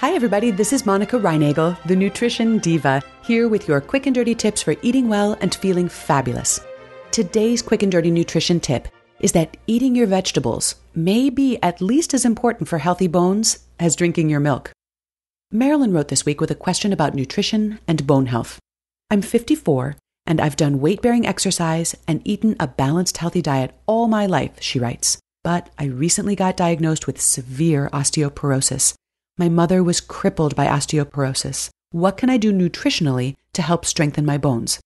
Hi, everybody. This is Monica Reinagel, the Nutrition Diva, here with your quick and dirty tips for eating well and feeling fabulous. Today's quick and dirty nutrition tip is that eating your vegetables may be at least as important for healthy bones as drinking your milk. Marilyn wrote this week with a question about nutrition and bone health. I'm 54 and I've done weight bearing exercise and eaten a balanced, healthy diet all my life, she writes. But I recently got diagnosed with severe osteoporosis my mother was crippled by osteoporosis. What can I do nutritionally to help strengthen my bones?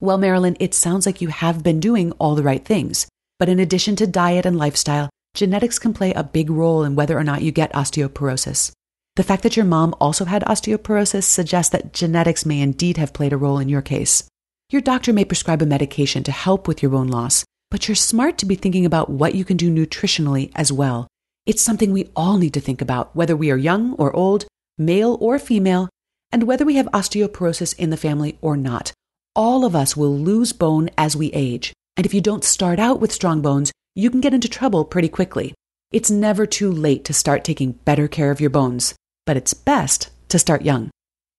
Well, Marilyn, it sounds like you have been doing all the right things. But in addition to diet and lifestyle, genetics can play a big role in whether or not you get osteoporosis. The fact that your mom also had osteoporosis suggests that genetics may indeed have played a role in your case. Your doctor may prescribe a medication to help with your bone loss, but you're smart to be thinking about what you can do nutritionally as well. It's something we all need to think about, whether we are young or old, male or female, and whether we have osteoporosis in the family or not. All of us will lose bone as we age. And if you don't start out with strong bones, you can get into trouble pretty quickly. It's never too late to start taking better care of your bones, but it's best to start young.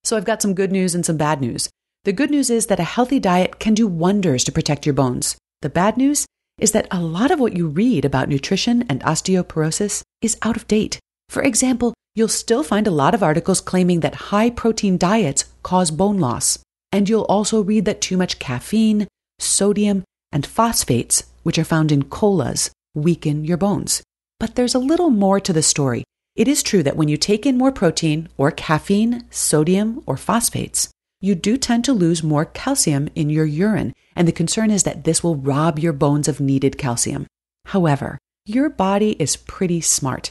So I've got some good news and some bad news. The good news is that a healthy diet can do wonders to protect your bones. The bad news is that a lot of what you read about nutrition and osteoporosis is out of date. For example, you'll still find a lot of articles claiming that high protein diets cause bone loss. And you'll also read that too much caffeine, sodium, and phosphates, which are found in colas, weaken your bones. But there's a little more to the story. It is true that when you take in more protein or caffeine, sodium, or phosphates, you do tend to lose more calcium in your urine, and the concern is that this will rob your bones of needed calcium. However, your body is pretty smart.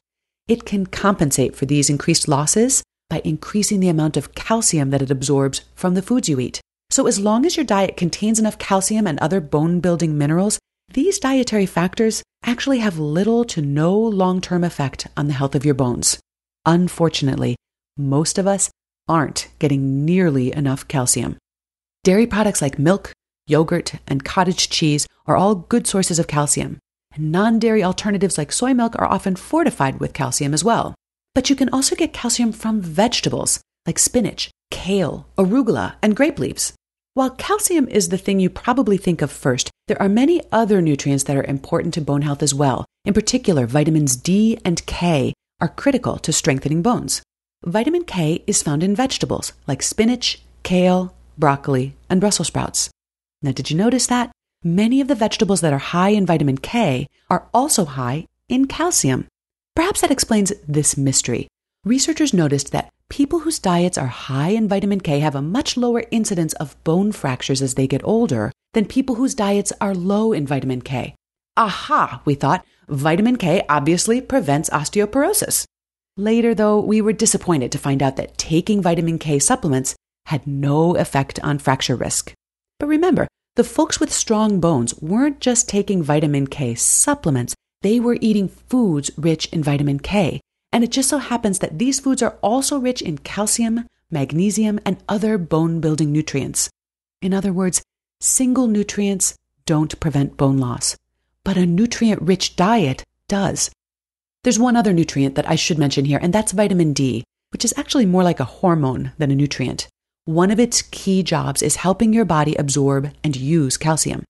It can compensate for these increased losses by increasing the amount of calcium that it absorbs from the foods you eat. So, as long as your diet contains enough calcium and other bone building minerals, these dietary factors actually have little to no long term effect on the health of your bones. Unfortunately, most of us aren't getting nearly enough calcium. Dairy products like milk, yogurt, and cottage cheese are all good sources of calcium. And non dairy alternatives like soy milk are often fortified with calcium as well. But you can also get calcium from vegetables like spinach, kale, arugula, and grape leaves. While calcium is the thing you probably think of first, there are many other nutrients that are important to bone health as well. In particular, vitamins D and K are critical to strengthening bones. Vitamin K is found in vegetables like spinach, kale, broccoli, and Brussels sprouts. Now, did you notice that? Many of the vegetables that are high in vitamin K are also high in calcium. Perhaps that explains this mystery. Researchers noticed that people whose diets are high in vitamin K have a much lower incidence of bone fractures as they get older than people whose diets are low in vitamin K. Aha, we thought, vitamin K obviously prevents osteoporosis. Later, though, we were disappointed to find out that taking vitamin K supplements had no effect on fracture risk. But remember, the folks with strong bones weren't just taking vitamin K supplements, they were eating foods rich in vitamin K. And it just so happens that these foods are also rich in calcium, magnesium, and other bone building nutrients. In other words, single nutrients don't prevent bone loss, but a nutrient rich diet does. There's one other nutrient that I should mention here, and that's vitamin D, which is actually more like a hormone than a nutrient. One of its key jobs is helping your body absorb and use calcium.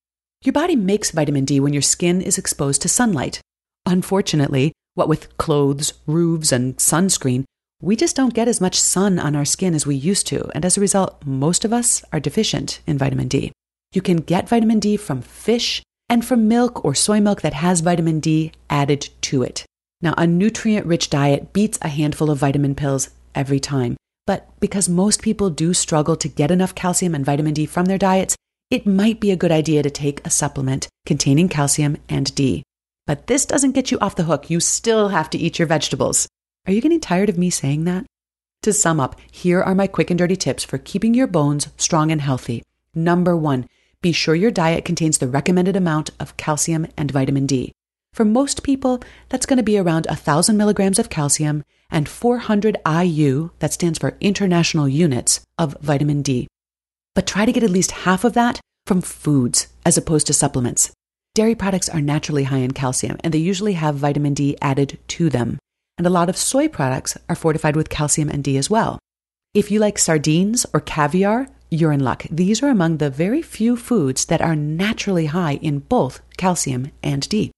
Your body makes vitamin D when your skin is exposed to sunlight. Unfortunately, what with clothes, roofs, and sunscreen, we just don't get as much sun on our skin as we used to, and as a result, most of us are deficient in vitamin D. You can get vitamin D from fish and from milk or soy milk that has vitamin D added to it. Now, a nutrient rich diet beats a handful of vitamin pills every time. But because most people do struggle to get enough calcium and vitamin D from their diets, it might be a good idea to take a supplement containing calcium and D. But this doesn't get you off the hook. You still have to eat your vegetables. Are you getting tired of me saying that? To sum up, here are my quick and dirty tips for keeping your bones strong and healthy. Number one, be sure your diet contains the recommended amount of calcium and vitamin D. For most people, that's going to be around 1,000 milligrams of calcium and 400 IU, that stands for international units, of vitamin D. But try to get at least half of that from foods as opposed to supplements. Dairy products are naturally high in calcium and they usually have vitamin D added to them. and a lot of soy products are fortified with calcium and D as well. If you like sardines or caviar, you're in luck. These are among the very few foods that are naturally high in both calcium and D.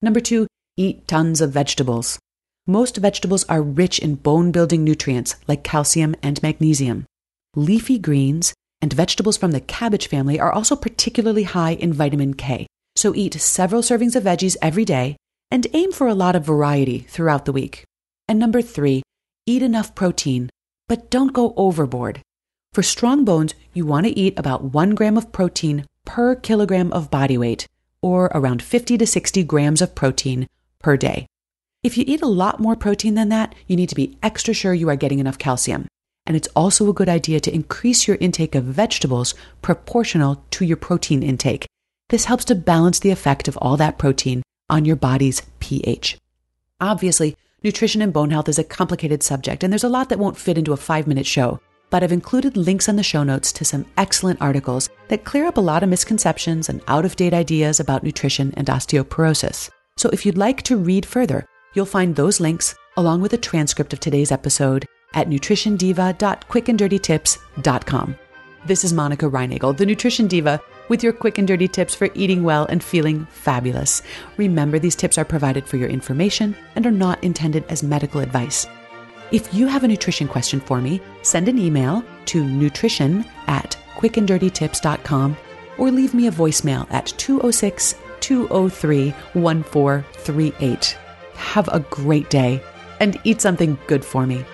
Number two, eat tons of vegetables. Most vegetables are rich in bone building nutrients like calcium and magnesium. Leafy greens and vegetables from the cabbage family are also particularly high in vitamin K. So eat several servings of veggies every day and aim for a lot of variety throughout the week. And number three, eat enough protein, but don't go overboard. For strong bones, you want to eat about one gram of protein per kilogram of body weight, or around 50 to 60 grams of protein per day. If you eat a lot more protein than that, you need to be extra sure you are getting enough calcium. And it's also a good idea to increase your intake of vegetables proportional to your protein intake. This helps to balance the effect of all that protein on your body's pH. Obviously, nutrition and bone health is a complicated subject, and there's a lot that won't fit into a five minute show. But I've included links on the show notes to some excellent articles that clear up a lot of misconceptions and out of date ideas about nutrition and osteoporosis. So if you'd like to read further, you'll find those links along with a transcript of today's episode at nutritiondiva.quickanddirtytips.com. This is Monica Reinagel, the Nutrition Diva, with your quick and dirty tips for eating well and feeling fabulous. Remember, these tips are provided for your information and are not intended as medical advice. If you have a nutrition question for me, send an email to nutrition at quickanddirtytips.com or leave me a voicemail at 206 203 1438. Have a great day and eat something good for me.